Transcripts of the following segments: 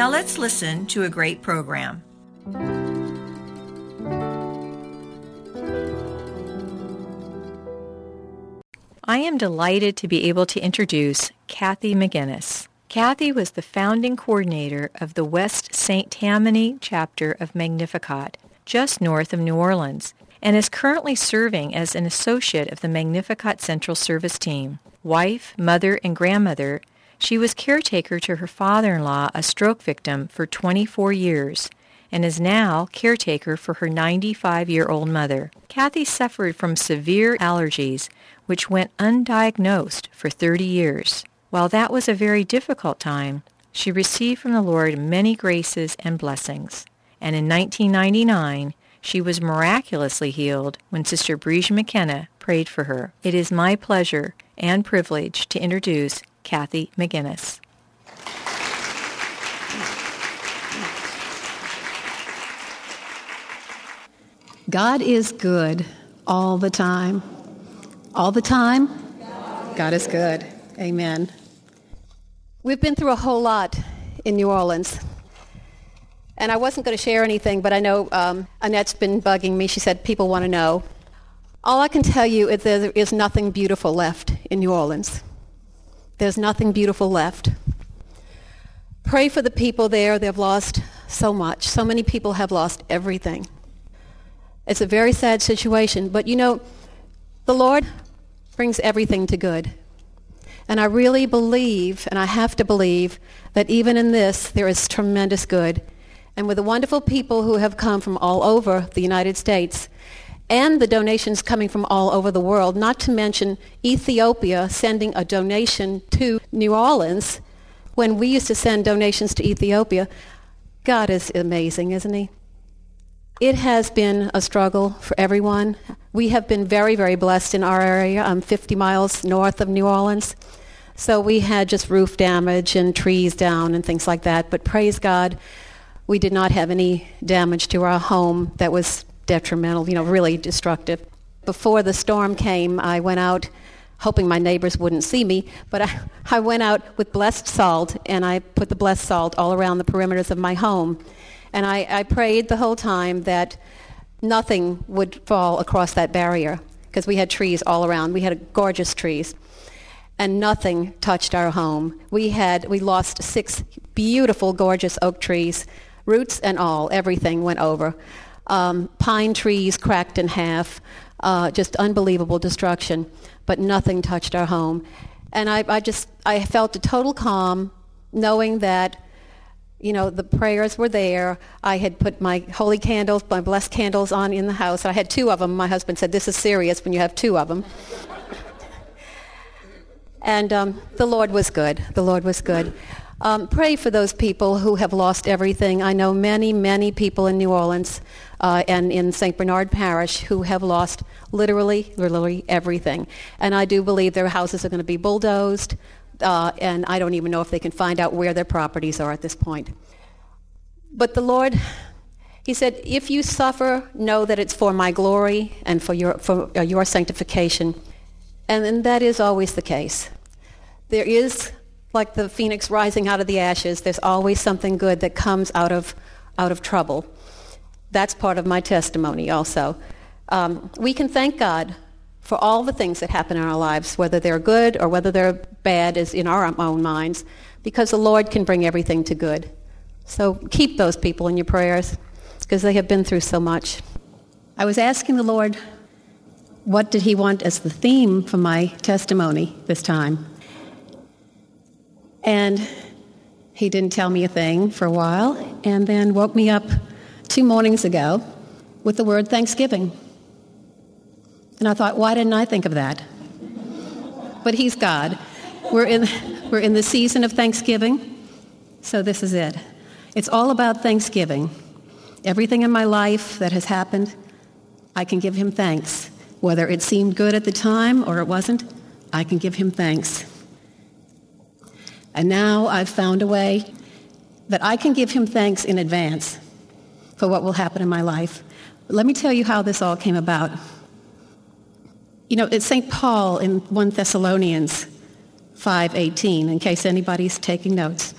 Now let's listen to a great program. I am delighted to be able to introduce Kathy McGinnis. Kathy was the founding coordinator of the West St. Tammany chapter of Magnificat, just north of New Orleans, and is currently serving as an associate of the Magnificat Central Service Team. Wife, mother, and grandmother, she was caretaker to her father-in-law, a stroke victim, for 24 years and is now caretaker for her 95-year-old mother. Kathy suffered from severe allergies, which went undiagnosed for 30 years. While that was a very difficult time, she received from the Lord many graces and blessings. And in 1999, she was miraculously healed when Sister Briege McKenna prayed for her. It is my pleasure and privilege to introduce Kathy McGinnis. God is good all the time. All the time? God is good. Amen. We've been through a whole lot in New Orleans. And I wasn't going to share anything, but I know um, Annette's been bugging me. She said people want to know. All I can tell you is there is nothing beautiful left in New Orleans. There's nothing beautiful left. Pray for the people there. They've lost so much. So many people have lost everything. It's a very sad situation. But you know, the Lord brings everything to good. And I really believe, and I have to believe, that even in this, there is tremendous good. And with the wonderful people who have come from all over the United States, and the donations coming from all over the world, not to mention Ethiopia sending a donation to New Orleans when we used to send donations to Ethiopia. God is amazing, isn't he? It has been a struggle for everyone. We have been very, very blessed in our area. I'm 50 miles north of New Orleans. So we had just roof damage and trees down and things like that. But praise God, we did not have any damage to our home that was detrimental, you know, really destructive. Before the storm came, I went out hoping my neighbors wouldn't see me, but I, I went out with blessed salt and I put the blessed salt all around the perimeters of my home. And I, I prayed the whole time that nothing would fall across that barrier because we had trees all around. We had gorgeous trees. And nothing touched our home. We had we lost six beautiful, gorgeous oak trees, roots and all. Everything went over um, pine trees cracked in half, uh, just unbelievable destruction, but nothing touched our home. And I, I just, I felt a total calm knowing that, you know, the prayers were there. I had put my holy candles, my blessed candles on in the house. I had two of them. My husband said, this is serious when you have two of them. and um, the Lord was good. The Lord was good. Um, pray for those people who have lost everything. I know many, many people in New Orleans uh, and in St. Bernard Parish who have lost literally, literally everything. And I do believe their houses are going to be bulldozed, uh, and I don't even know if they can find out where their properties are at this point. But the Lord, He said, if you suffer, know that it's for my glory and for your, for uh, your sanctification. And, and that is always the case. There is like the phoenix rising out of the ashes, there's always something good that comes out of, out of trouble. That's part of my testimony also. Um, we can thank God for all the things that happen in our lives, whether they're good or whether they're bad is in our own minds, because the Lord can bring everything to good. So keep those people in your prayers, because they have been through so much. I was asking the Lord, what did he want as the theme for my testimony this time? And he didn't tell me a thing for a while, and then woke me up two mornings ago with the word Thanksgiving. And I thought, why didn't I think of that? But he's God. We're in, we're in the season of Thanksgiving, so this is it. It's all about thanksgiving. Everything in my life that has happened, I can give him thanks. Whether it seemed good at the time or it wasn't, I can give him thanks. And now I've found a way that I can give him thanks in advance for what will happen in my life. Let me tell you how this all came about. You know, it's St. Paul in 1 Thessalonians 5.18, in case anybody's taking notes.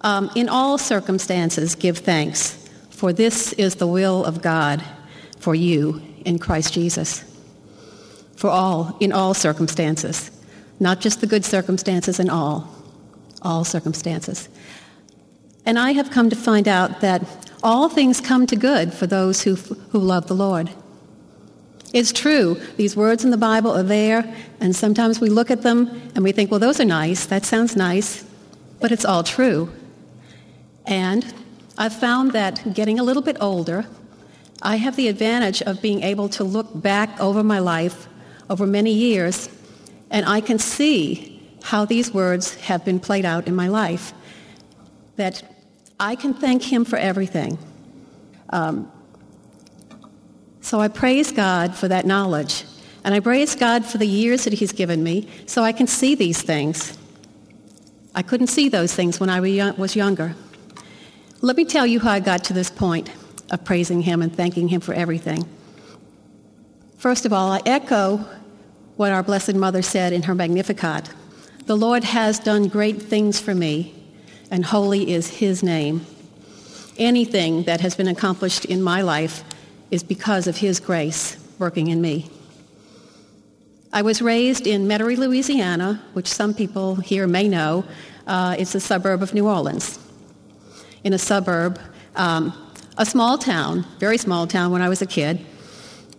Um, in all circumstances, give thanks, for this is the will of God for you in Christ Jesus. For all, in all circumstances, not just the good circumstances, in all, all circumstances. And I have come to find out that all things come to good for those who, who love the Lord. It's true, these words in the Bible are there, and sometimes we look at them and we think, well, those are nice, that sounds nice, but it's all true. And I've found that getting a little bit older, I have the advantage of being able to look back over my life over many years, and I can see how these words have been played out in my life. That I can thank him for everything. Um, so I praise God for that knowledge. And I praise God for the years that he's given me so I can see these things. I couldn't see those things when I was younger. Let me tell you how I got to this point of praising him and thanking him for everything. First of all, I echo what our Blessed Mother said in her Magnificat. The Lord has done great things for me, and holy is his name. Anything that has been accomplished in my life is because of his grace working in me. I was raised in Metairie, Louisiana, which some people here may know. Uh, it's a suburb of New Orleans in a suburb, um, a small town, very small town when I was a kid,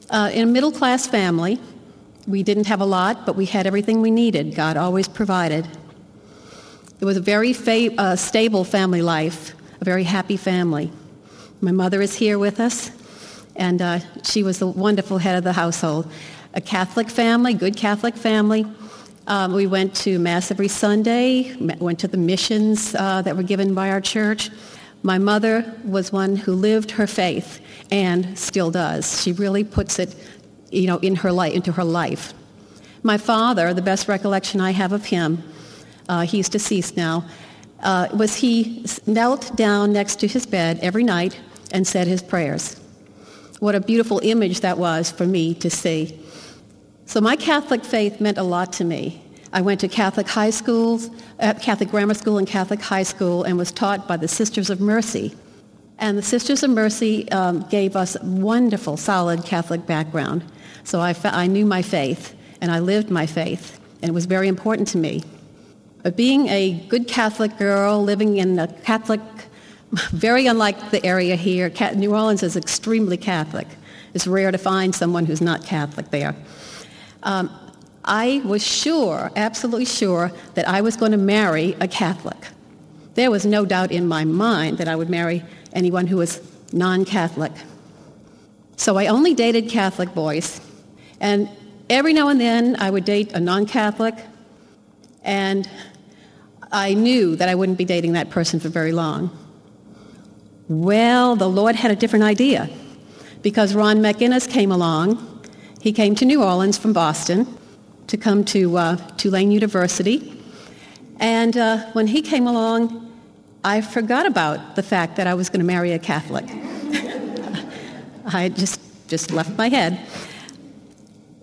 uh, in a middle class family. We didn't have a lot, but we had everything we needed. God always provided. It was a very fa- uh, stable family life, a very happy family. My mother is here with us, and uh, she was the wonderful head of the household. A Catholic family, good Catholic family. Um, we went to Mass every Sunday, went to the missions uh, that were given by our church. My mother was one who lived her faith and still does. She really puts it, you know, in her life, into her life. My father, the best recollection I have of him, uh, he's deceased now, uh, was he knelt down next to his bed every night and said his prayers. What a beautiful image that was for me to see. So my Catholic faith meant a lot to me. I went to Catholic high schools, uh, Catholic grammar school and Catholic high school, and was taught by the Sisters of Mercy. And the Sisters of Mercy um, gave us wonderful, solid Catholic background. So I, fa- I knew my faith, and I lived my faith, and it was very important to me. But being a good Catholic girl living in a Catholic, very unlike the area here, New Orleans is extremely Catholic. It's rare to find someone who's not Catholic there. Um, I was sure, absolutely sure, that I was going to marry a Catholic. There was no doubt in my mind that I would marry anyone who was non-Catholic. So I only dated Catholic boys. And every now and then I would date a non-Catholic. And I knew that I wouldn't be dating that person for very long. Well, the Lord had a different idea because Ron McGinnis came along. He came to New Orleans from Boston to come to uh, Tulane University. And uh, when he came along, I forgot about the fact that I was going to marry a Catholic. I just, just left my head.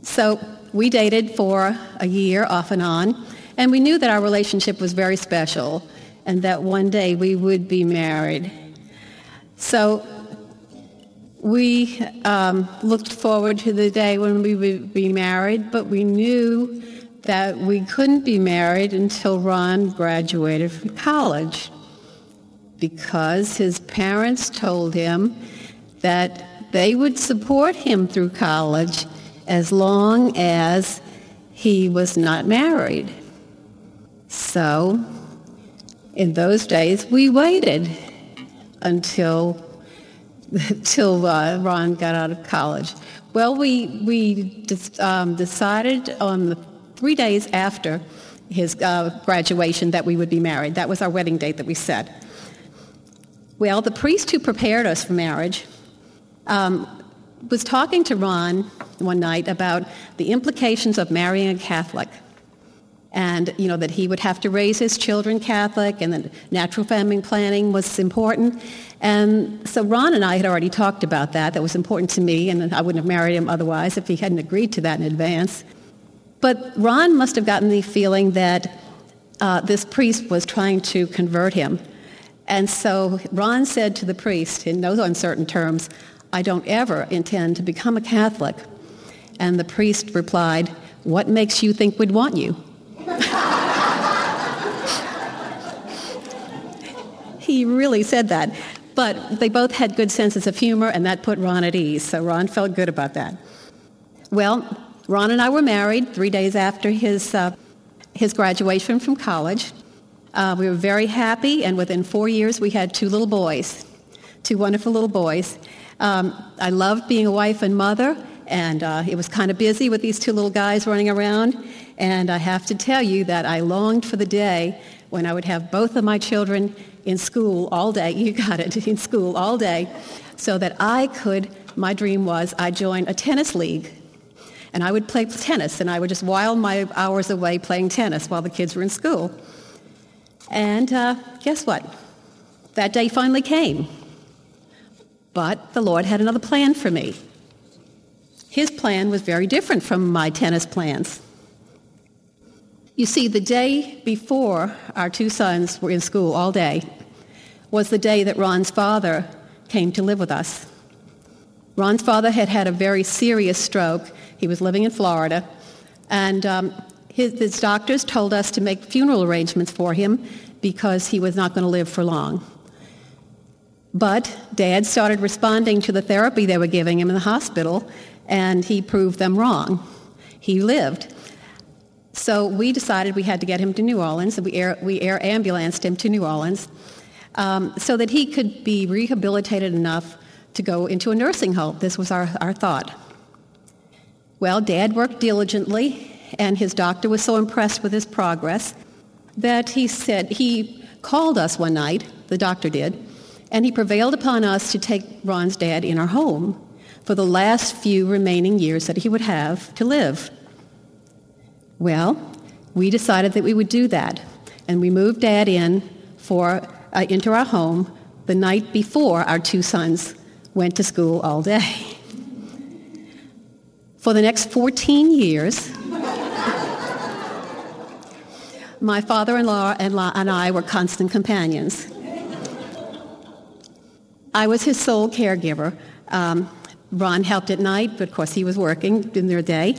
So we dated for a year off and on, and we knew that our relationship was very special and that one day we would be married. So we um, looked forward to the day when we would be married, but we knew that we couldn't be married until Ron graduated from college because his parents told him that they would support him through college as long as he was not married. So, in those days, we waited until till uh, Ron got out of college. Well, we, we um, decided on the three days after his uh, graduation that we would be married. That was our wedding date that we set. Well, the priest who prepared us for marriage um, was talking to Ron one night about the implications of marrying a Catholic. And, you know, that he would have to raise his children Catholic and that natural family planning was important. And so Ron and I had already talked about that. That was important to me, and I wouldn't have married him otherwise if he hadn't agreed to that in advance. But Ron must have gotten the feeling that uh, this priest was trying to convert him. And so Ron said to the priest, in no uncertain terms, I don't ever intend to become a Catholic. And the priest replied, What makes you think we'd want you? He really said that. But they both had good senses of humor, and that put Ron at ease. So Ron felt good about that. Well, Ron and I were married three days after his, uh, his graduation from college. Uh, we were very happy, and within four years, we had two little boys, two wonderful little boys. Um, I loved being a wife and mother, and uh, it was kind of busy with these two little guys running around. And I have to tell you that I longed for the day when I would have both of my children in school all day. You got it, in school all day, so that I could, my dream was I'd join a tennis league. And I would play tennis, and I would just while my hours away playing tennis while the kids were in school. And uh, guess what? That day finally came. But the Lord had another plan for me. His plan was very different from my tennis plans. You see, the day before our two sons were in school all day was the day that Ron's father came to live with us. Ron's father had had a very serious stroke. He was living in Florida, and um, his, his doctors told us to make funeral arrangements for him because he was not going to live for long. But Dad started responding to the therapy they were giving him in the hospital, and he proved them wrong. He lived. So we decided we had to get him to New Orleans, and we air, we air ambulanced him to New Orleans um, so that he could be rehabilitated enough to go into a nursing home. This was our, our thought. Well, Dad worked diligently, and his doctor was so impressed with his progress that he said he called us one night, the doctor did, and he prevailed upon us to take Ron's dad in our home for the last few remaining years that he would have to live. Well, we decided that we would do that, and we moved Dad in for uh, into our home the night before our two sons went to school all day. For the next 14 years, my father-in-law and and I were constant companions. I was his sole caregiver. Um, Ron helped at night, but of course he was working in their day.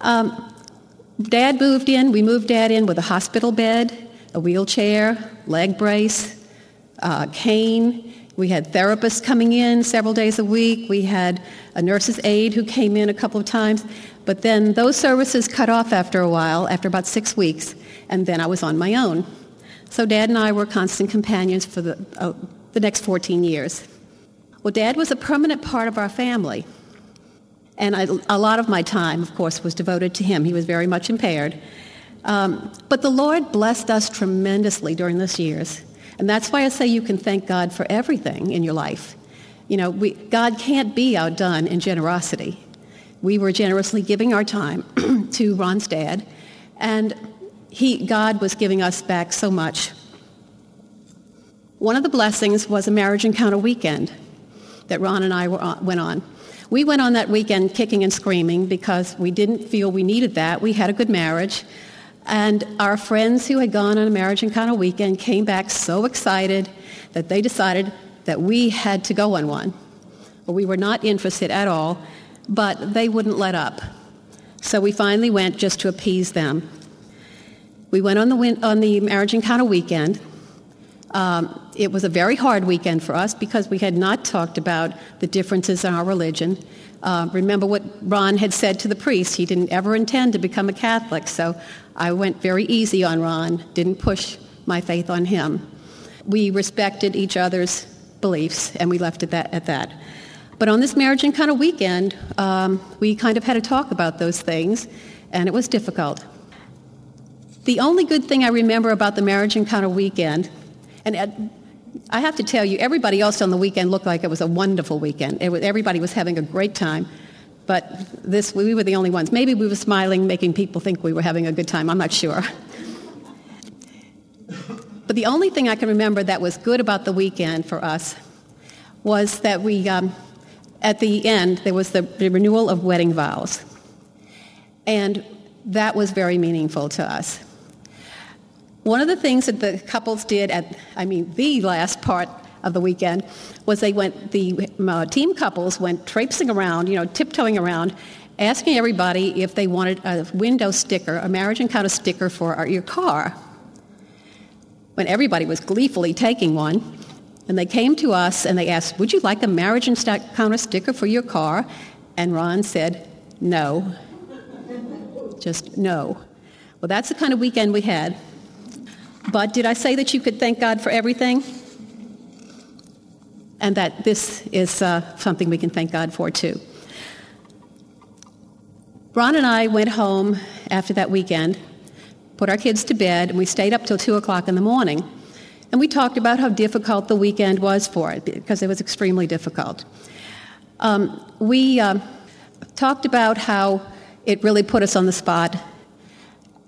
Um, Dad moved in. We moved Dad in with a hospital bed, a wheelchair, leg brace, uh, cane. We had therapists coming in several days a week. We had a nurse's aide who came in a couple of times. But then those services cut off after a while, after about six weeks, and then I was on my own. So Dad and I were constant companions for the, uh, the next 14 years. Well, Dad was a permanent part of our family. And I, a lot of my time, of course, was devoted to him. He was very much impaired. Um, but the Lord blessed us tremendously during those years. And that's why I say you can thank God for everything in your life. You know, we, God can't be outdone in generosity. We were generously giving our time to Ron's dad, and he, God was giving us back so much. One of the blessings was a marriage encounter weekend that Ron and I on, went on. We went on that weekend kicking and screaming because we didn't feel we needed that. We had a good marriage. And our friends who had gone on a marriage encounter weekend came back so excited that they decided that we had to go on one. We were not interested at all, but they wouldn't let up. So we finally went just to appease them. We went on the, win- on the marriage encounter weekend. Um, it was a very hard weekend for us because we had not talked about the differences in our religion. Uh, remember what Ron had said to the priest. He didn't ever intend to become a Catholic, so I went very easy on Ron, didn't push my faith on him. We respected each other's beliefs, and we left it that, at that. But on this marriage and kind of weekend, um, we kind of had to talk about those things, and it was difficult. The only good thing I remember about the marriage encounter weekend and I have to tell you, everybody else on the weekend looked like it was a wonderful weekend. Was, everybody was having a great time. But this, we were the only ones. Maybe we were smiling, making people think we were having a good time. I'm not sure. But the only thing I can remember that was good about the weekend for us was that we, um, at the end, there was the, the renewal of wedding vows. And that was very meaningful to us. One of the things that the couples did at, I mean, the last part of the weekend was they went, the uh, team couples went traipsing around, you know, tiptoeing around, asking everybody if they wanted a window sticker, a marriage and encounter sticker for our, your car. When everybody was gleefully taking one, and they came to us and they asked, Would you like a marriage and encounter sticker for your car? And Ron said, No. Just no. Well, that's the kind of weekend we had. But did I say that you could thank God for everything? and that this is uh, something we can thank God for too. Ron and I went home after that weekend, put our kids to bed, and we stayed up till 2 o'clock in the morning. And we talked about how difficult the weekend was for it, because it was extremely difficult. Um, we uh, talked about how it really put us on the spot.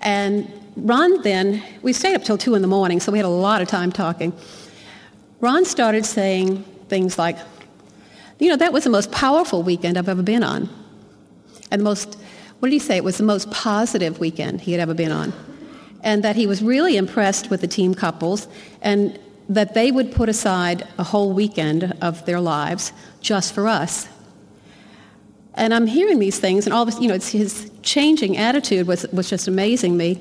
And Ron then, we stayed up till 2 in the morning, so we had a lot of time talking. Ron started saying things like, you know, that was the most powerful weekend I've ever been on. And the most, what did he say? It was the most positive weekend he had ever been on. And that he was really impressed with the team couples and that they would put aside a whole weekend of their lives just for us. And I'm hearing these things, and all this, you know, his changing attitude was, was just amazing me.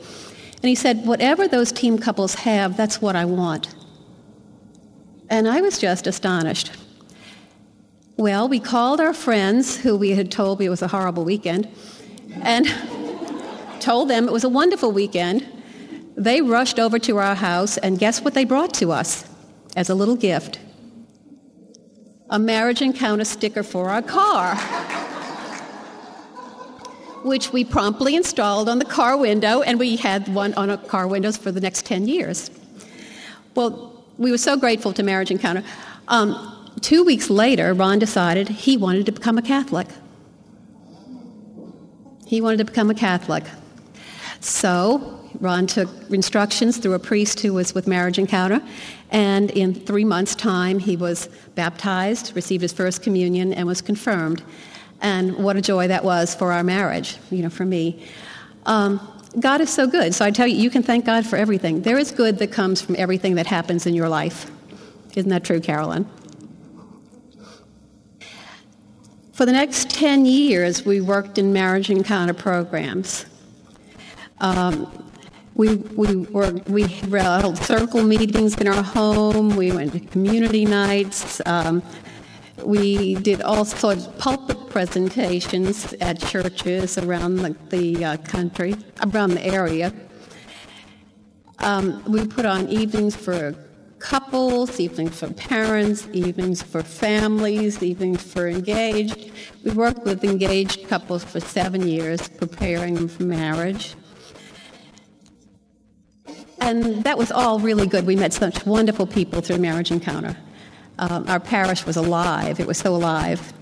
And he said, Whatever those team couples have, that's what I want. And I was just astonished. Well, we called our friends who we had told it was a horrible weekend and told them it was a wonderful weekend. They rushed over to our house, and guess what they brought to us as a little gift? A marriage encounter sticker for our car, which we promptly installed on the car window, and we had one on our car windows for the next 10 years. Well, we were so grateful to Marriage Encounter. Um, two weeks later, Ron decided he wanted to become a Catholic. He wanted to become a Catholic. So Ron took instructions through a priest who was with Marriage Encounter, and in three months' time, he was baptized, received his first communion, and was confirmed. And what a joy that was for our marriage, you know, for me. Um, God is so good. So I tell you, you can thank God for everything. There is good that comes from everything that happens in your life. Isn't that true, Carolyn? For the next 10 years, we worked in marriage encounter programs. Um, we, we, were, we held circle meetings in our home. We went to community nights. Um, we did all sorts of pulpit presentations at churches around the, the uh, country, around the area. Um, we put on evenings for couples, evenings for parents, evenings for families, evenings for engaged. We worked with engaged couples for seven years, preparing them for marriage. And that was all really good. We met such wonderful people through Marriage Encounter um, our parish was alive. It was so alive.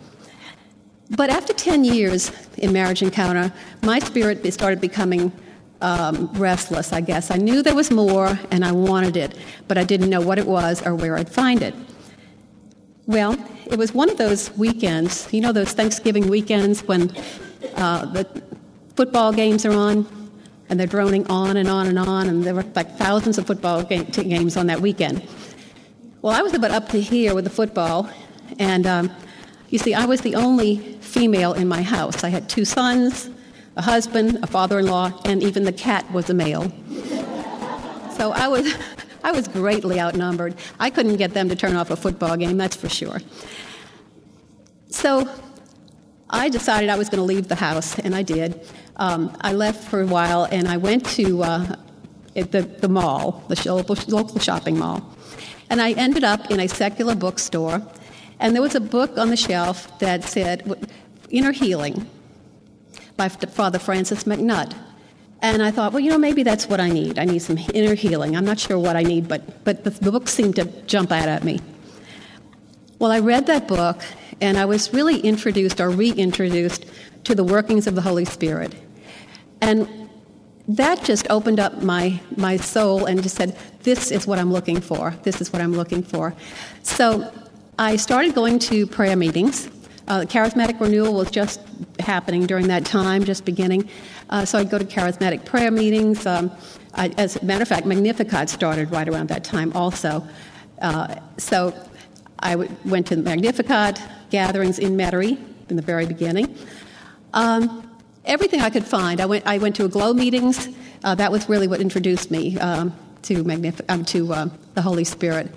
But after 10 years in Marriage Encounter, my spirit started becoming um, restless, I guess. I knew there was more and I wanted it, but I didn't know what it was or where I'd find it. Well, it was one of those weekends, you know, those Thanksgiving weekends when uh, the football games are on and they're droning on and on and on, and there were like thousands of football game- games on that weekend. Well, I was about up to here with the football, and um, you see, I was the only female in my house. I had two sons, a husband, a father-in-law, and even the cat was a male. so I was, I was greatly outnumbered. I couldn't get them to turn off a football game, that's for sure. So I decided I was going to leave the house, and I did. Um, I left for a while, and I went to uh, the, the mall, the local, local shopping mall. And I ended up in a secular bookstore, and there was a book on the shelf that said Inner Healing by Father Francis MacNutt. And I thought, well, you know, maybe that's what I need. I need some inner healing. I'm not sure what I need, but, but the, the book seemed to jump out at me. Well, I read that book, and I was really introduced or reintroduced to the workings of the Holy Spirit. And that just opened up my, my soul and just said, This is what I'm looking for. This is what I'm looking for. So I started going to prayer meetings. Uh, charismatic renewal was just happening during that time, just beginning. Uh, so I'd go to charismatic prayer meetings. Um, I, as a matter of fact, Magnificat started right around that time also. Uh, so I w- went to the Magnificat gatherings in Metairie in the very beginning. Um, everything I could find. I went, I went to Aglow meetings. Uh, that was really what introduced me um, to, Magnific- um, to uh, the Holy Spirit.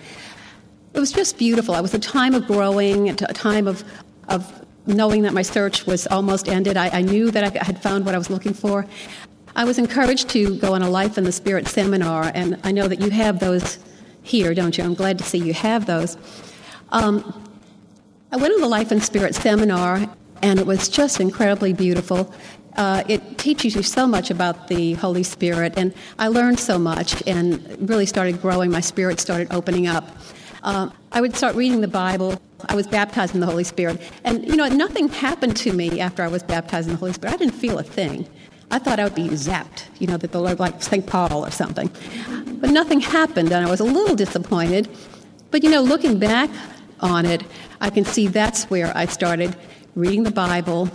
It was just beautiful. It was a time of growing, a time of, of knowing that my search was almost ended. I, I knew that I had found what I was looking for. I was encouraged to go on a Life in the Spirit seminar, and I know that you have those here, don't you? I'm glad to see you have those. Um, I went on the Life and Spirit seminar, and it was just incredibly beautiful. Uh, it teaches you so much about the Holy Spirit, and I learned so much and really started growing. My spirit started opening up. Uh, I would start reading the Bible. I was baptized in the Holy Spirit. And, you know, nothing happened to me after I was baptized in the Holy Spirit. I didn't feel a thing. I thought I would be zapped, you know, that the Lord, like St. Paul or something. But nothing happened, and I was a little disappointed. But, you know, looking back on it, I can see that's where I started reading the Bible,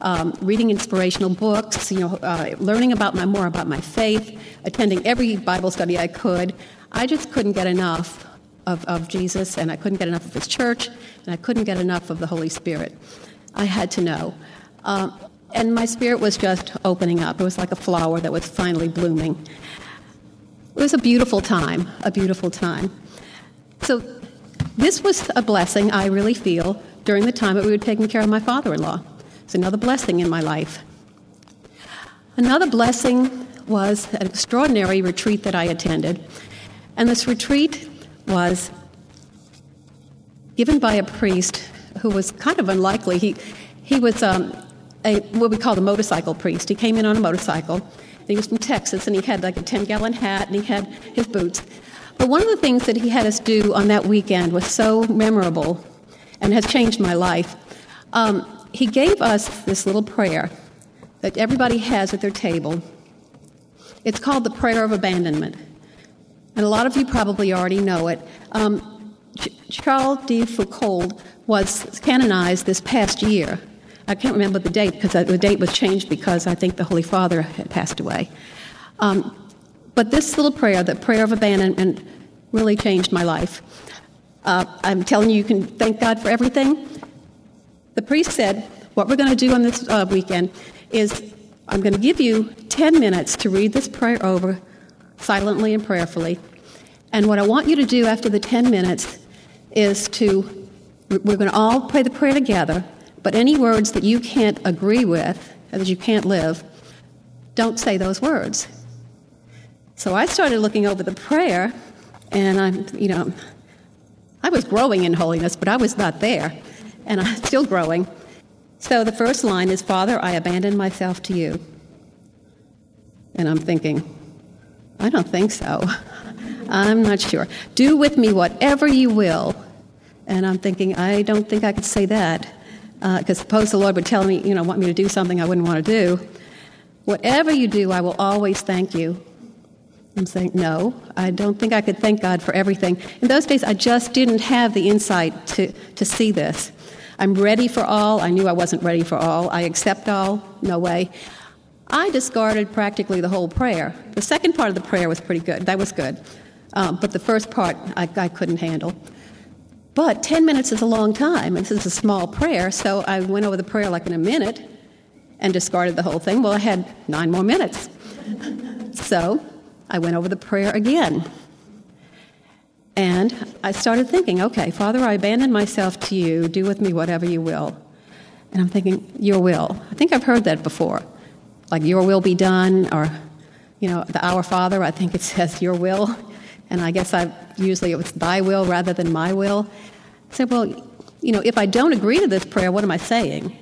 um, reading inspirational books, you know, uh, learning about my, more about my faith, attending every Bible study I could. I just couldn't get enough of, of Jesus, and I couldn't get enough of his church, and I couldn't get enough of the Holy Spirit. I had to know. Um, and my spirit was just opening up. It was like a flower that was finally blooming. It was a beautiful time, a beautiful time. So, this was a blessing I really feel during the time that we were taking care of my father in law. It's another blessing in my life. Another blessing was an extraordinary retreat that I attended. And this retreat was given by a priest who was kind of unlikely. He, he was um, a, what we call a motorcycle priest. He came in on a motorcycle. He was from Texas, and he had like a 10 gallon hat, and he had his boots. But one of the things that he had us do on that weekend was so memorable and has changed my life. Um, he gave us this little prayer that everybody has at their table. It's called the Prayer of Abandonment and a lot of you probably already know it. Um, Charles de Foucauld was canonized this past year. I can't remember the date because the date was changed because I think the Holy Father had passed away. Um, but this little prayer, the prayer of abandonment, really changed my life. Uh, I'm telling you, you can thank God for everything. The priest said, What we're going to do on this uh, weekend is I'm going to give you 10 minutes to read this prayer over silently and prayerfully. And what I want you to do after the 10 minutes is to, we're going to all pray the prayer together, but any words that you can't agree with, that you can't live, don't say those words. So I started looking over the prayer, and I'm, you know, I was growing in holiness, but I was not there, and I'm still growing. So the first line is, Father, I abandon myself to you. And I'm thinking, I don't think so. I'm not sure. Do with me whatever you will. And I'm thinking, I don't think I could say that. Because uh, suppose the Lord would tell me, you know, want me to do something I wouldn't want to do. Whatever you do, I will always thank you. I'm saying, no, I don't think I could thank God for everything. In those days, I just didn't have the insight to, to see this. I'm ready for all. I knew I wasn't ready for all. I accept all. No way. I discarded practically the whole prayer. The second part of the prayer was pretty good. That was good. Um, but the first part I, I couldn't handle. But 10 minutes is a long time. And this is a small prayer, so I went over the prayer like in a minute and discarded the whole thing. Well, I had nine more minutes. so I went over the prayer again. And I started thinking, okay, Father, I abandon myself to you. Do with me whatever you will. And I'm thinking, your will. I think I've heard that before. Like, your will be done, or, you know, the Our Father, I think it says, your will and I guess I usually it was thy will rather than my will. I said, well, you know, if I don't agree to this prayer, what am I saying?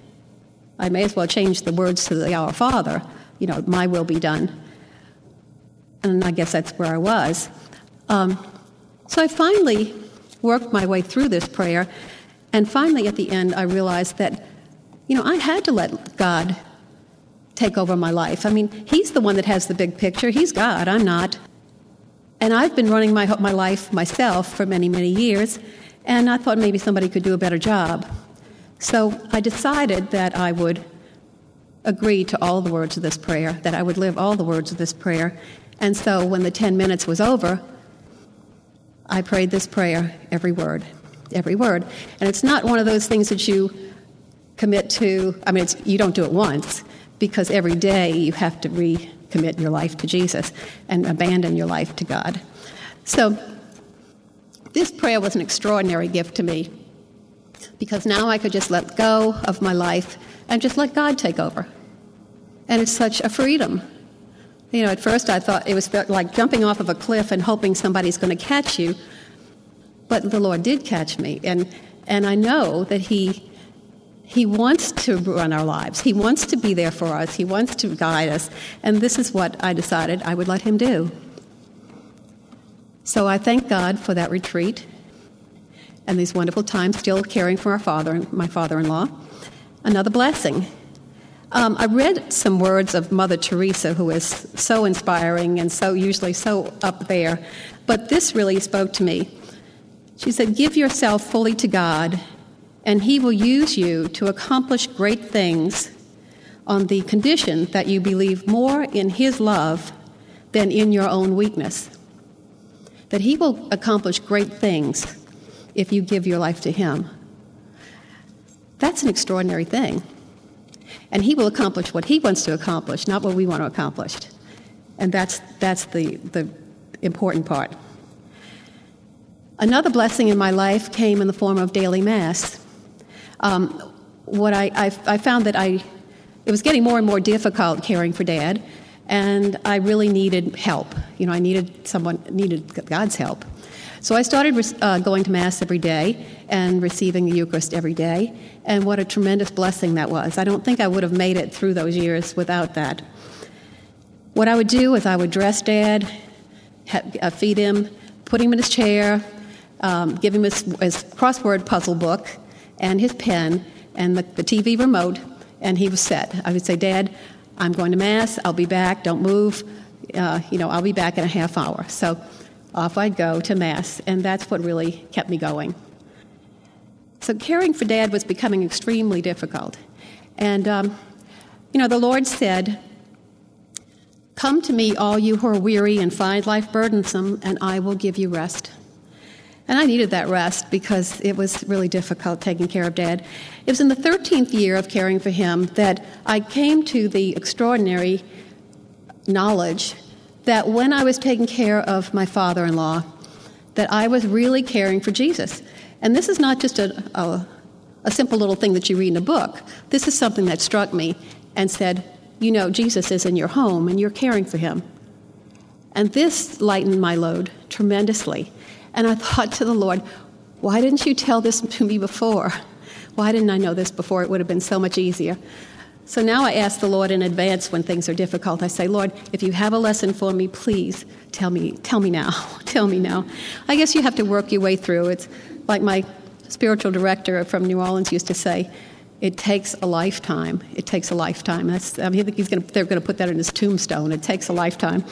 I may as well change the words to the Our Father. you know, my will be done. And I guess that's where I was. Um, so I finally worked my way through this prayer, and finally at the end, I realized that, you know, I had to let God take over my life. I mean, He's the one that has the big picture. He's God, I'm not. And I've been running my, my life myself for many, many years, and I thought maybe somebody could do a better job. So I decided that I would agree to all the words of this prayer, that I would live all the words of this prayer. And so when the 10 minutes was over, I prayed this prayer, every word, every word. And it's not one of those things that you commit to, I mean, you don't do it once, because every day you have to recommit your life to Jesus and abandon your life to God. So this prayer was an extraordinary gift to me because now I could just let go of my life and just let God take over. And it's such a freedom. You know, at first I thought it was like jumping off of a cliff and hoping somebody's going to catch you. But the Lord did catch me. And, and I know that He, he wants to run our lives. He wants to be there for us. He wants to guide us. And this is what I decided I would let Him do. So I thank God for that retreat and these wonderful times still caring for our father, and my father-in-law. Another blessing. Um, I read some words of Mother Teresa, who is so inspiring and so usually so up there, but this really spoke to me. She said, "Give yourself fully to God, and He will use you to accomplish great things on the condition that you believe more in His love than in your own weakness." that He will accomplish great things if you give your life to Him. That's an extraordinary thing. And He will accomplish what He wants to accomplish, not what we want to accomplish. And that's, that's the, the important part. Another blessing in my life came in the form of daily Mass. Um, what I, I, I found that I, it was getting more and more difficult caring for Dad and I really needed help. You know, I needed someone, needed God's help. So I started uh, going to Mass every day and receiving the Eucharist every day, and what a tremendous blessing that was. I don't think I would have made it through those years without that. What I would do is I would dress Dad, uh, feed him, put him in his chair, um, give him his, his, crossword puzzle book and his pen and the, the TV remote, and he was set. I would say, Dad, I'm going to Mass, I'll be back, don't move, uh, you know, I'll be back in a half hour. So off I'd go to Mass, and that's what really kept me going. So caring for Dad was becoming extremely difficult. And, um, you know, the Lord said, Come to me, all you who are weary and find life burdensome, and I will give you rest. And I needed that rest because it was really difficult taking care of Dad. It was in the 13th year of caring for him that I came to the extraordinary knowledge that when I was taking care of my father in law, that I was really caring for Jesus. And this is not just a, a, a simple little thing that you read in a book. This is something that struck me and said, you know, Jesus is in your home and you're caring for him. And this lightened my load tremendously. And I thought to the Lord, why didn't you tell this to me before? Why didn't I know this before? It would have been so much easier. So now I ask the Lord in advance when things are difficult. I say, Lord, if you have a lesson for me, please tell me, tell me now. tell me now. I guess you have to work your way through. It's like my spiritual director from New Orleans used to say, it takes a lifetime. It takes a lifetime. That's, I, mean, think he's gonna, they're going to put that in his tombstone. It takes a lifetime.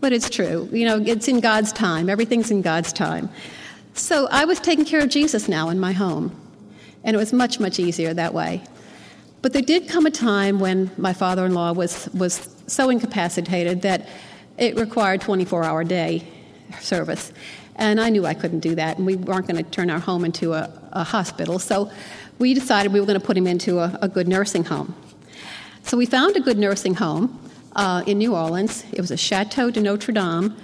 But it's true. You know, it's in God's time. Everything's in God's time. So I was taking care of Jesus now in my home, and it was much, much easier that way. But there did come a time when my father in law was, was so incapacitated that it required 24 hour day service. And I knew I couldn't do that, and we weren't going to turn our home into a, a hospital. So we decided we were going to put him into a, a, good nursing home. So we found a good nursing home uh, in New Orleans. It was a Chateau de Notre Dame,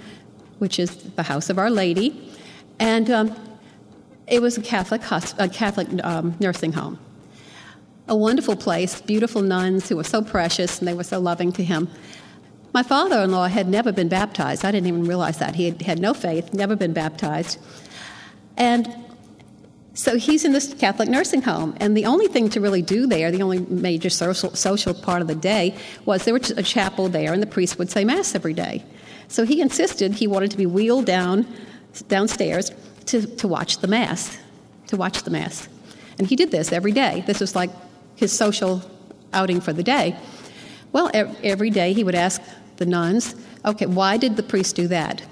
which is the house of Our Lady. And um, it was a Catholic, a Catholic um, nursing home. A wonderful place, beautiful nuns who were so precious and they were so loving to him. My father in law had never been baptized. I didn't even realize that. He had, had no faith, never been baptized. And So he's in this Catholic nursing home, and the only thing to really do there, the only major social, social part of the day, was there was a chapel there, and the priest would say Mass every day. So he insisted he wanted to be wheeled down downstairs to, to watch the Mass, to watch the Mass. And he did this every day. This was like his social outing for the day. Well, every day he would ask the nuns, okay, why did the priest do that?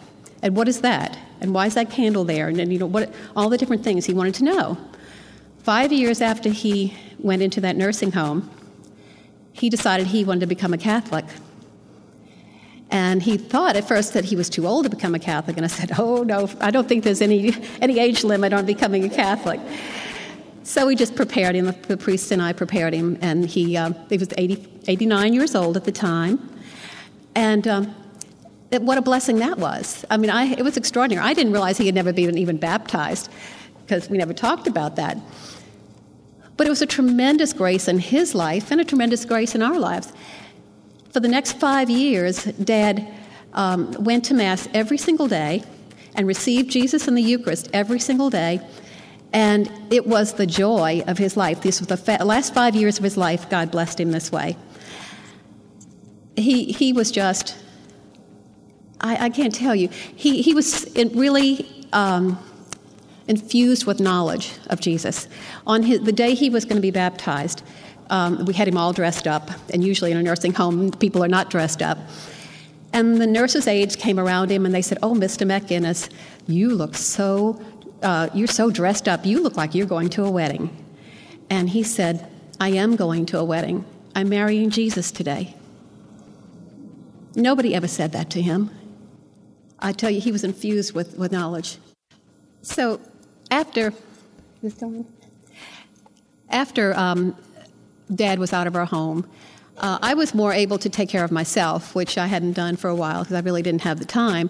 And what is that? And why is that candle there? And then, you know, what, all the different things he wanted to know. Five years after he went into that nursing home, he decided he wanted to become a Catholic. And he thought at first that he was too old to become a Catholic. And I said, Oh, no, I don't think there's any, any age limit on becoming a Catholic. So we just prepared him, the priest and I prepared him, and he, uh, he was 80, 89 years old at the time. And um, that what a blessing that was. I mean, I, it was extraordinary. I didn't realize he had never been even baptized because we never talked about that. But it was a tremendous grace in his life and a tremendous grace in our lives. For the next five years, Dad um, went to Mass every single day and received Jesus in the Eucharist every single day. And it was the joy of his life. These were the fa- last five years of his life, God blessed him this way. He, he was just I, I can't tell you. He, he was really um, infused with knowledge of Jesus. On his, the day he was going to be baptized, um, we had him all dressed up, and usually in a nursing home, people are not dressed up. And the nurses' aides came around him and they said, Oh, Mr. McInnes, you look so, uh, you're so dressed up. You look like you're going to a wedding. And he said, I am going to a wedding. I'm marrying Jesus today. Nobody ever said that to him. I tell you, he was infused with, with knowledge. So after, after um, Dad was out of our home, uh, I was more able to take care of myself, which I hadn't done for a while because I really didn't have the time.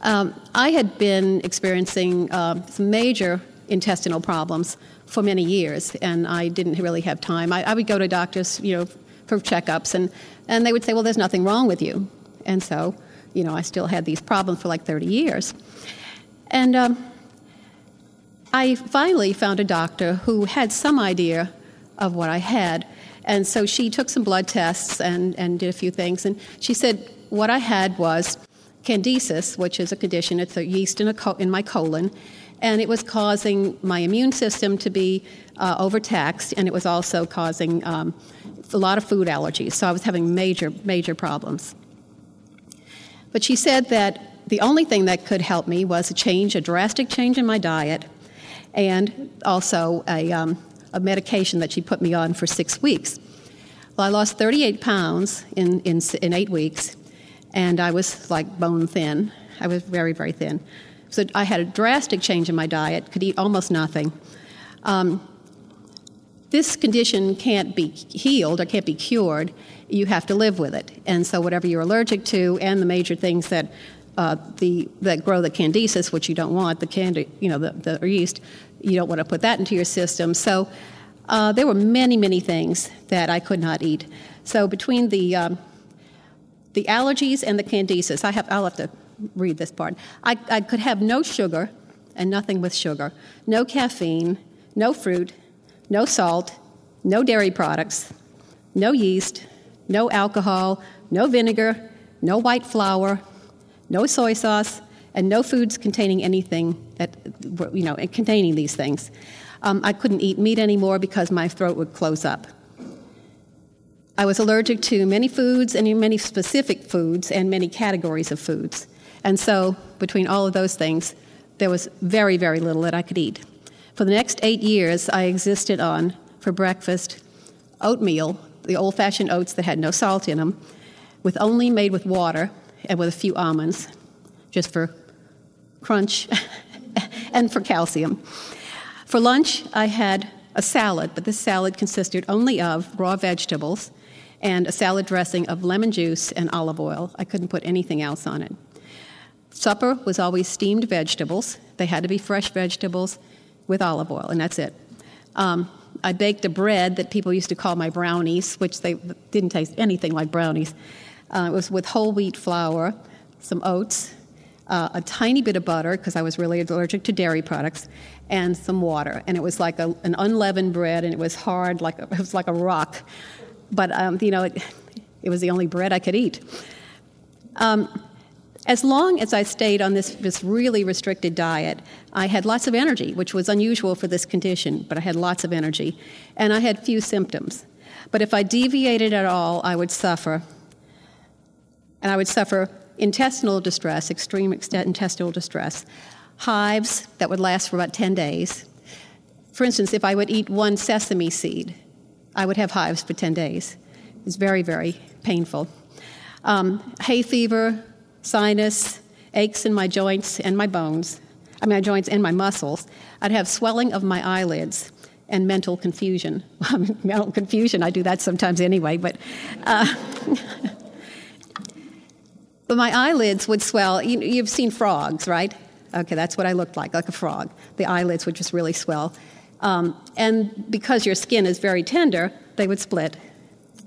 Um, I had been experiencing uh, some major intestinal problems for many years, and I didn't really have time. I, I, would go to doctors, you know, for checkups, and, and they would say, "Well, there's nothing wrong with you," and so you know, I still had these problems for like 30 years. And um, I finally found a doctor who had some idea of what I had. And so she took some blood tests and, and did a few things. And she said what I had was candidiasis, which is a condition, it's a yeast in, a co- in my colon. And it was causing my immune system to be uh, overtaxed, and it was also causing um, a lot of food allergies. So I was having major, major problems. But she said that the only thing that could help me was a change, a drastic change in my diet, and also a, um, a medication that she put me on for six weeks. Well, I lost 38 pounds in, in, in eight weeks, and I was like bone thin. I was very, very thin. So I had a drastic change in my diet, could eat almost nothing. Um, this condition can't be healed or can't be cured. You have to live with it. And so, whatever you're allergic to, and the major things that uh, the that grow the candidiasis, which you don't want, the candy, you know, the, the yeast, you don't want to put that into your system. So, uh, there were many, many things that I could not eat. So, between the um, the allergies and the candidiasis, I have I'll have to read this part. I, I could have no sugar and nothing with sugar, no caffeine, no fruit, no salt, no dairy products, no yeast, no alcohol, no vinegar, no white flour, no soy sauce, and no foods containing anything that, you know, containing these things. Um, I couldn't eat meat anymore because my throat would close up. I was allergic to many foods and many specific foods and many categories of foods. And so, between all of those things, there was very, very little that I could eat. For the next eight years, I existed on, for breakfast, oatmeal, the old fashioned oats that had no salt in them, with only made with water and with a few almonds, just for crunch and for calcium. For lunch, I had a salad, but this salad consisted only of raw vegetables and a salad dressing of lemon juice and olive oil. I couldn't put anything else on it. Supper was always steamed vegetables. They had to be fresh vegetables with olive oil, and that's it. Um, I baked a bread that people used to call my brownies, which they didn't taste anything like brownies. Uh, it was with whole wheat flour, some oats, uh, a tiny bit of butter because I was really allergic to dairy products, and some water. And it was like a, an unleavened bread, and it was hard, like it was like a rock. But um, you know, it, it, was the only bread I could eat. Um, as long as I stayed on this, this really restricted diet, I had lots of energy, which was unusual for this condition, but I had lots of energy. And I had few symptoms. But if I deviated at all, I would suffer. And I would suffer intestinal distress, extreme intestinal distress, hives that would last for about 10 days. For instance, if I would eat one sesame seed, I would have hives for 10 days. It's very, very painful. Um, hay fever, sinus, aches in my joints and my bones, I mean, my joints and my muscles. I'd have swelling of my eyelids and mental confusion. mental confusion, I do that sometimes anyway, but. Uh, but my eyelids would swell. You, you've seen frogs, right? Okay, that's what I looked like, like a frog. The eyelids would just really swell. Um, and because your skin is very tender, they would split.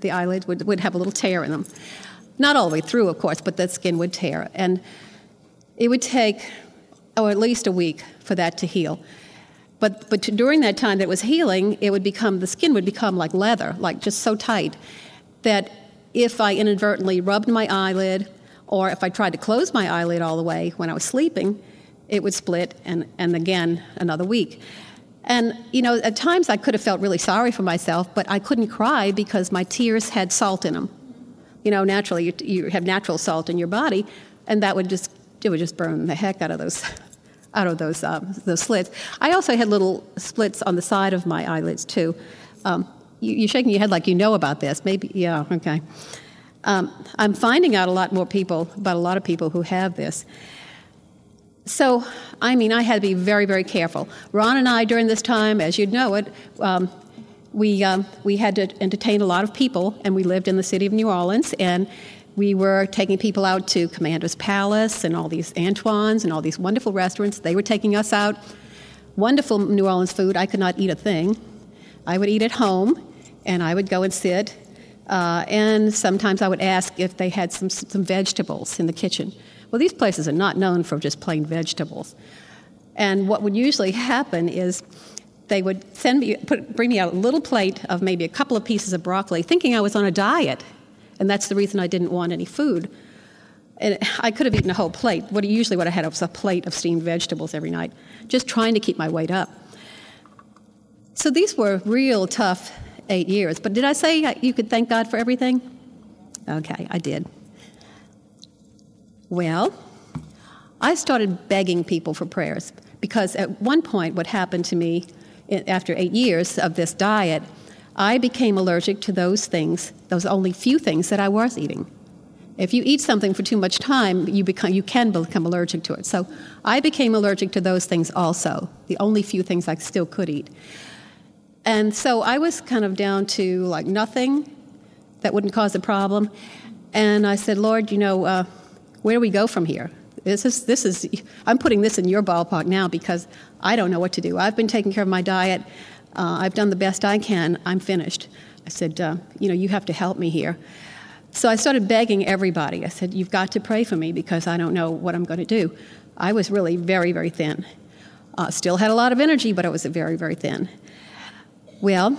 The eyelids would, would have a little tear in them. Not all the way through, of course, but the skin would tear. And it would take, oh, at least a week for that to heal. But, but during that time that it was healing, it would become, the skin would become like leather, like just so tight that if I inadvertently rubbed my eyelid or if I tried to close my eyelid all the way when I was sleeping, it would split and, and again another week. And, you know, at times I could have felt really sorry for myself, but I couldn't cry because my tears had salt in them. You know, naturally, you, you have natural salt in your body, and that would just, it would just burn the heck out of those, out of those, um, those slits. I also had little splits on the side of my eyelids, too. Um, you, you're shaking your head like you know about this. Maybe, yeah, okay. Um, I'm finding out a lot more people, about a lot of people who have this. So, I mean, I had to be very, very careful. Ron and I, during this time, as you'd know it, um, we, um, we had to entertain a lot of people, and we lived in the city of New Orleans, and we were taking people out to Commander's Palace and all these Antoine's and all these wonderful restaurants. They were taking us out. Wonderful New Orleans food. I could not eat a thing. I would eat at home, and I would go and sit. Uh, and sometimes I would ask if they had some, some vegetables in the kitchen. Well, these places are not known for just plain vegetables. And what would usually happen is they would send me, put, bring me a little plate of maybe a couple of pieces of broccoli, thinking I was on a diet. And that's the reason I didn't want any food. And I could have eaten a whole plate. What usually what I had was a plate of steamed vegetables every night, just trying to keep my weight up. So these were real tough eight years. But did I say you could thank God for everything? Okay, I did. Well, I started begging people for prayers because at one point, what happened to me after eight years of this diet, I became allergic to those things, those only few things that I was eating. If you eat something for too much time, you, become, you can become allergic to it. So I became allergic to those things also, the only few things I still could eat. And so I was kind of down to like nothing that wouldn't cause a problem. And I said, Lord, you know, uh, where do we go from here? This is, this is, I'm putting this in your ballpark now because I don't know what to do. I've been taking care of my diet. Uh, I've done the best I can. I'm finished. I said, uh, you know, you have to help me here. So I started begging everybody. I said, you've got to pray for me because I don't know what I'm going to do. I was really very, very thin. Uh, still had a lot of energy, but I was very, very thin. Well,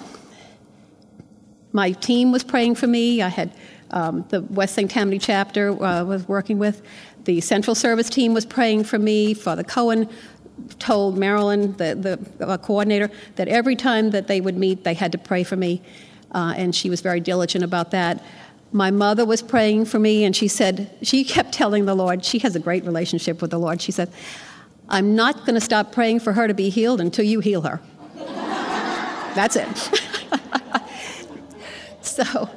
my team was praying for me. I had um, the West St. Tammany chapter uh, was working with. The Central Service team was praying for me. Father Cohen told Marilyn, the, the uh, coordinator, that every time that they would meet, they had to pray for me, uh, and she was very diligent about that. My mother was praying for me, and she said, she kept telling the Lord, she has a great relationship with the Lord. She said, I'm not going to stop praying for her to be healed until you heal her. That's it. so,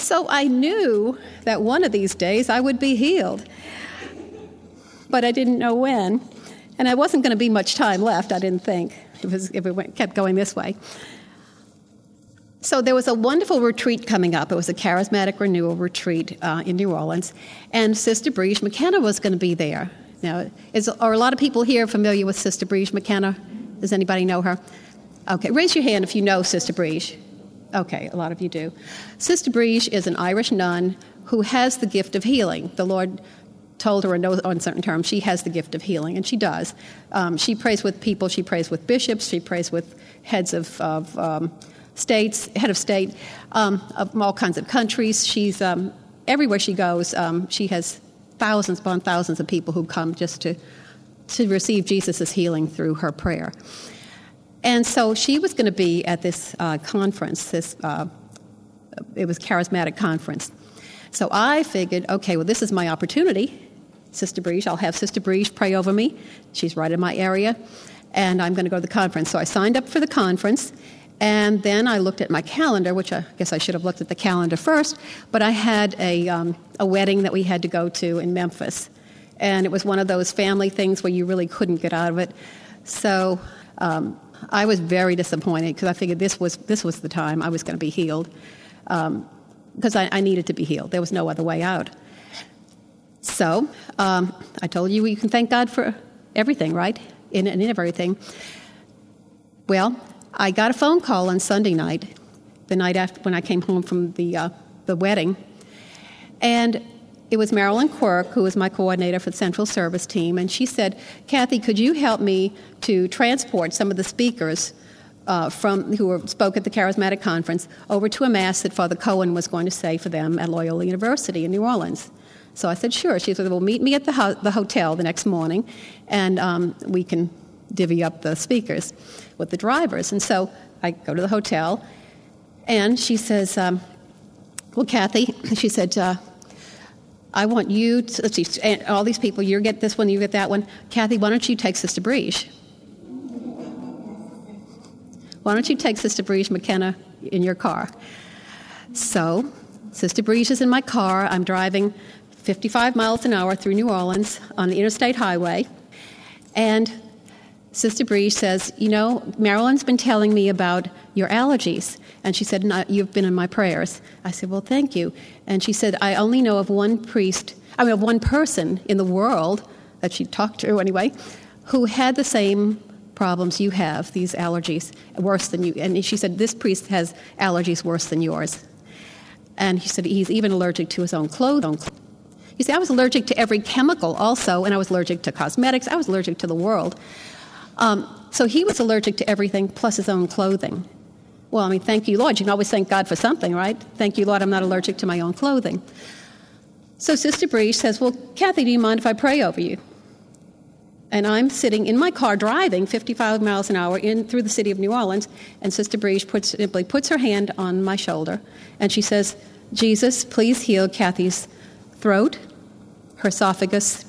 so I knew that one of these days I would be healed, but I didn't know when. And I wasn't going to be much time left, I didn't think, if it, if it went, kept going this way. So there was a wonderful retreat coming up. It was a charismatic renewal retreat uh, in New Orleans, and Sister Briege McKenna was going to be there. Now, is, are a lot of people here familiar with Sister Briege McKenna? Does anybody know her? Okay, raise your hand if you know Sister Briege. Okay, a lot of you do. Sister Briege is an Irish nun who has the gift of healing. The Lord told her in no uncertain terms she has the gift of healing, and she does. Um, she prays with people, she prays with bishops, she prays with heads of, of um, states, head of state um, of all kinds of countries. She's um, everywhere she goes. Um, she has thousands upon thousands of people who come just to to receive Jesus' healing through her prayer. And so she was going to be at this uh, conference. This uh, it was charismatic conference. So I figured, okay, well, this is my opportunity. Sister Briege, I'll have Sister Briege pray over me. She's right in my area, and I'm going to go to the conference. So I signed up for the conference, and then I looked at my calendar, which I guess I should have looked at the calendar first, but I had a, um, a wedding that we had to go to in Memphis. And it was one of those family things where you really couldn't get out of it. So um, I was very disappointed because I figured this was, this was the time I was going to be healed because um, I, I, needed to be healed. There was no other way out. So um, I told you you can thank God for everything, right? In, and in everything. Well, I got a phone call on Sunday night, the night after when I came home from the, uh, the wedding, and it was Marilyn Quirk, who was my coordinator for the Central Service Team, and she said, Kathy, could you help me to transport some of the speakers uh, from, who were, spoke at the Charismatic Conference over to a Mass that Father Cohen was going to say for them at Loyola University in New Orleans? So I said, sure. She said, well, meet me at the, ho- the hotel the next morning, and um, we can divvy up the speakers with the drivers. And so I go to the hotel, and she says, um, Well, Kathy, she said, uh, I want you to, let's see, all these people, you get this one, you get that one. Kathy, why don't you take Sister Briege? Why don't you take Sister Briege McKenna in your car? So, Sister Briege is in my car. I'm driving 55 miles an hour through New Orleans on the interstate highway. And Sister Bree says, You know, Marilyn's been telling me about your allergies. And she said, You've been in my prayers. I said, Well, thank you. And she said, I only know of one priest, I mean, of one person in the world that she talked to anyway, who had the same problems you have, these allergies, worse than you. And she said, This priest has allergies worse than yours. And he said, He's even allergic to his own clothing. You see, I was allergic to every chemical also, and I was allergic to cosmetics, I was allergic to the world. Um, so he was allergic to everything plus his own clothing. Well, I mean, thank you, Lord. You can always thank God for something, right? Thank you, Lord, I'm not allergic to my own clothing. So Sister Bree says, Well, Kathy, do you mind if I pray over you? And I'm sitting in my car driving 55 miles an hour in through the city of New Orleans, and Sister Bree puts, simply puts her hand on my shoulder, and she says, Jesus, please heal Kathy's throat, her esophagus,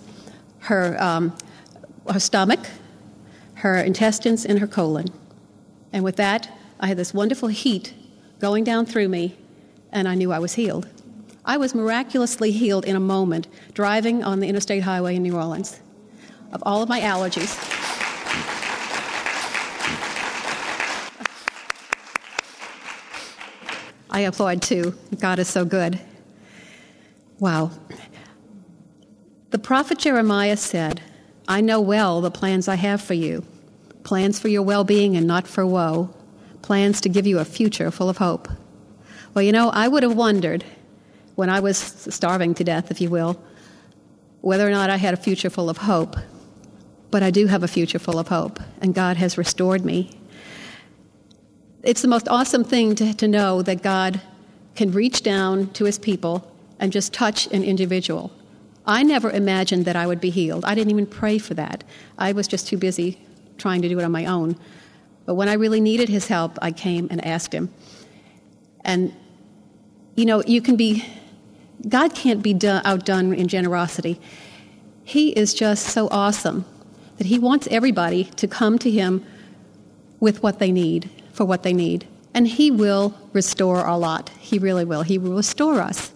her, um, her stomach, her intestines, and her colon. And with that, I had this wonderful heat going down through me, and I knew I was healed. I was miraculously healed in a moment driving on the interstate highway in New Orleans of all of my allergies. I applaud too. God is so good. Wow. The prophet Jeremiah said, I know well the plans I have for you plans for your well being and not for woe, plans to give you a future full of hope. Well, you know, I would have wondered when I was starving to death, if you will, whether or not I had a future full of hope. But I do have a future full of hope, and God has restored me. It's the most awesome thing to, to know that God can reach down to his people and just touch an individual. I never imagined that I would be healed. I didn't even pray for that. I was just too busy trying to do it on my own. But when I really needed his help, I came and asked him. And, you know, you can be, God can't be done, outdone in generosity. He is just so awesome that he wants everybody to come to him with what they need, for what they need. And he will restore a lot. He really will. He will restore us.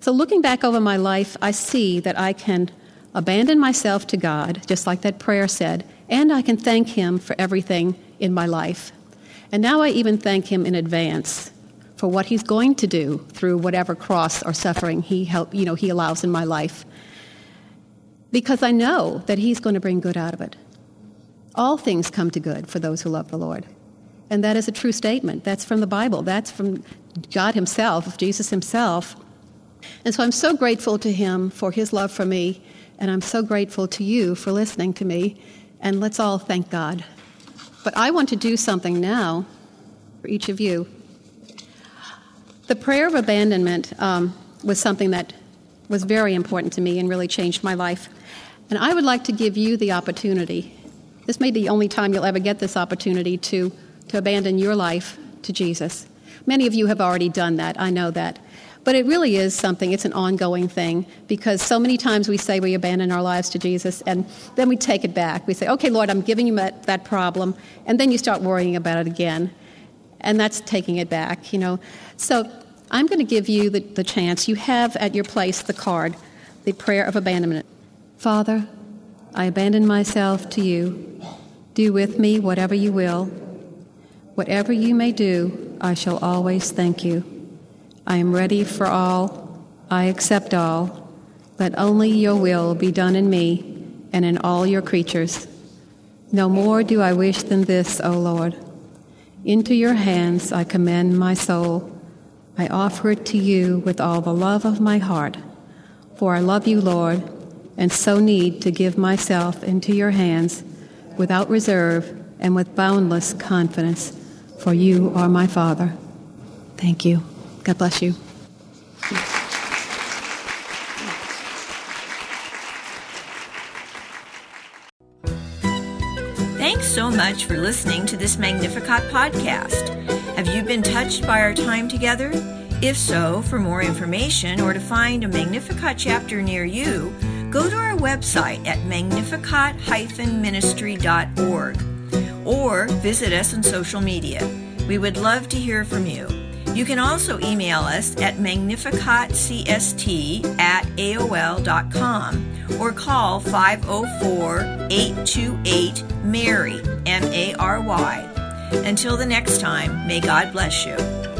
So, looking back over my life, I see that I can abandon myself to God, just like that prayer said, and I can thank Him for everything in my life. And now I even thank Him in advance for what He's going to do through whatever cross or suffering He help, you know He allows in my life, because I know that He's going to bring good out of it. All things come to good for those who love the Lord. And that is a true statement. That's from the Bible. That's from God Himself, Jesus Himself. And so I'm so grateful to him for his love for me, and I'm so grateful to you for listening to me. And let's all thank God. But I want to do something now for each of you. The prayer of abandonment um, was something that was very important to me and really changed my life. And I would like to give you the opportunity. This may be the only time you'll ever get this opportunity to, to abandon your life to Jesus. Many of you have already done that, I know that. But it really is something, it's an ongoing thing because so many times we say we abandon our lives to Jesus and then we take it back. We say, okay, Lord, I'm giving you that, that problem. And then you start worrying about it again. And that's taking it back, you know. So I'm going to give you the, the chance. You have at your place the card, the prayer of abandonment. Father, I abandon myself to you. Do with me whatever you will. Whatever you may do, I shall always thank you. I am ready for all. I accept all. Let only your will be done in me and in all your creatures. No more do I wish than this, O Lord. Into your hands I commend my soul. I offer it to you with all the love of my heart. For I love you, Lord, and so need to give myself into your hands without reserve and with boundless confidence, for you are my Father. Thank you. God bless you. Thanks so much for listening to this Magnificat podcast. Have you been touched by our time together? If so, for more information or to find a Magnificat chapter near you, go to our website at magnificat-ministry.org or visit us on social media. We would love to hear from you. You can also email us at magnificatcst at AOL.com or call 504 828 MARY, M A R Y. Until the next time, may God bless you.